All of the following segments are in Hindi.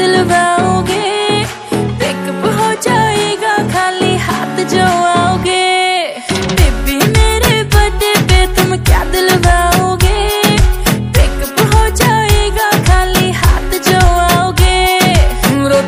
दिलवाओगे पिकअप हो जाएगा खाली हाथ जो आओगे। बेबी मेरे बर्थडे पे तुम क्या दिलवाओगे? पिकअप हो जाएगा खाली हाथ जो आओगे। रो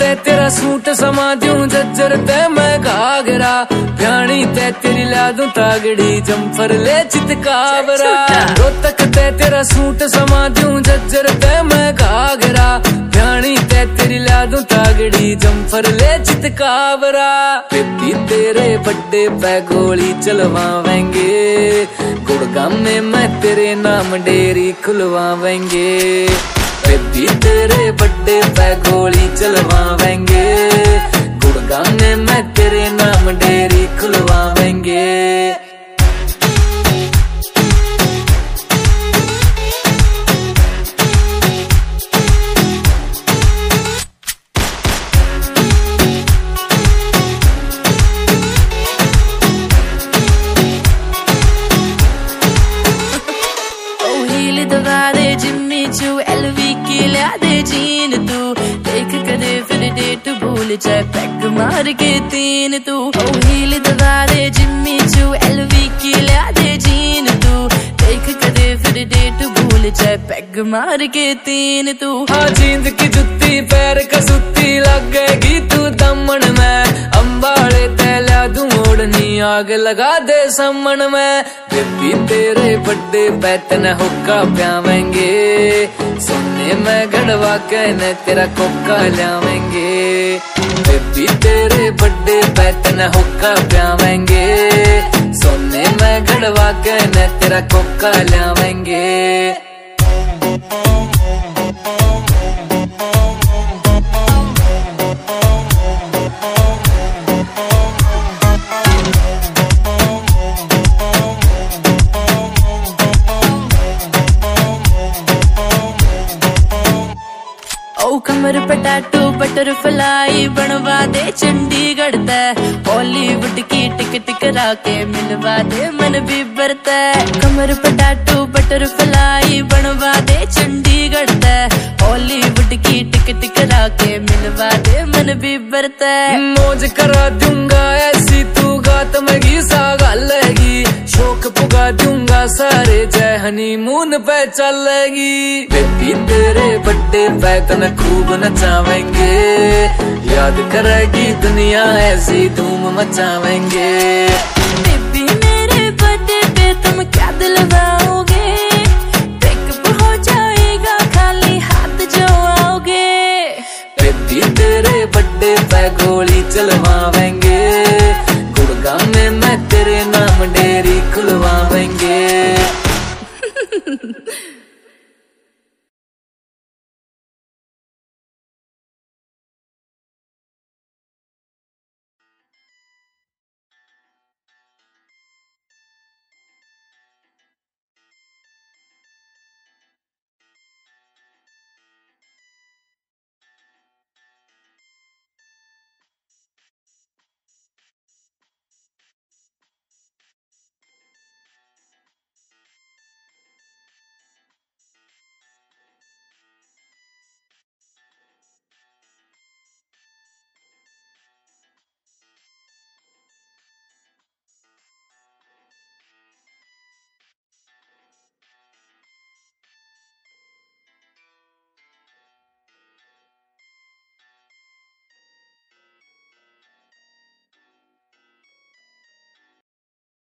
ते तेरा सूट समा दूँ जज्जर ते मैं घाघरा। भ्याणी ते तेरी ला दूँ तागड़ी जम्फर ले चितकावरा। रो तक ते तेरा सूट समा दूँ, जज्जर ते मैं घाघरा। प्याणी ते तेरी ला दूँ तागड़ी, जम्फर ले चितकावरा। बेबी, तेरे बड्डे पे गोली चलवावेंगे। गुड़गाम में मैं तेरे नाम डेरी खुलवावेंगे। बेबी, तेरे बड्डे पे गोली चलवावेंगे। गुड़गाम में मैं तेरे चीन तू। देख कदे फिर डेट भूल जाए। पैक मार के तीन तू। ओ हील दबा दे जिम्मी चू एलवी की ला दे जीन तू। देख कदे फिर डेट भूल जाए। पैक मार के तीन तू। हाँ जींद की जुत्ती, पैर का सुत्ती लग गएगी तू दमन में। अंबाड़े तैला तू ओढ़नी, आग लगा दे समन में। जब भी तेरे बड्डे पैतन हुक्का प्यावेंगे। मैं गड़वा कहने तेरा कोका लियावेंगे। बेबी तेरे बड़े पैतन हुक्का प्यावेंगे। सोने मैं गड़वा कहने तेरा कोका लावेंगे ओ कमर पे टैटू बटरफ्लाई बनवा दे चंडीगढ़ तय बॉलीवुड की टिकट करा के मिलवा दे, मन भी बरता। कमर पे टैटू बटरफ्लाई बनवा दे चंडीगढ़ तय बॉलीवुड की टिकट करा के मिलवा दे, मन भी बरता। मौज करा दूँगा, ऐसी तू गात मगी सा हनीमून पे चलेगी। बेबी तेरे बड्डे पे तन खूब नचावेंगे। याद करेगी दुनिया ऐसी धूम मचावेंगे। बेबी मेरे बर्थडे पे तुम क्या दिलवाओगे पिकअप हो जाएगा खाली हाथ जो आओगे बेबी तेरे पे गोली 呵呵呵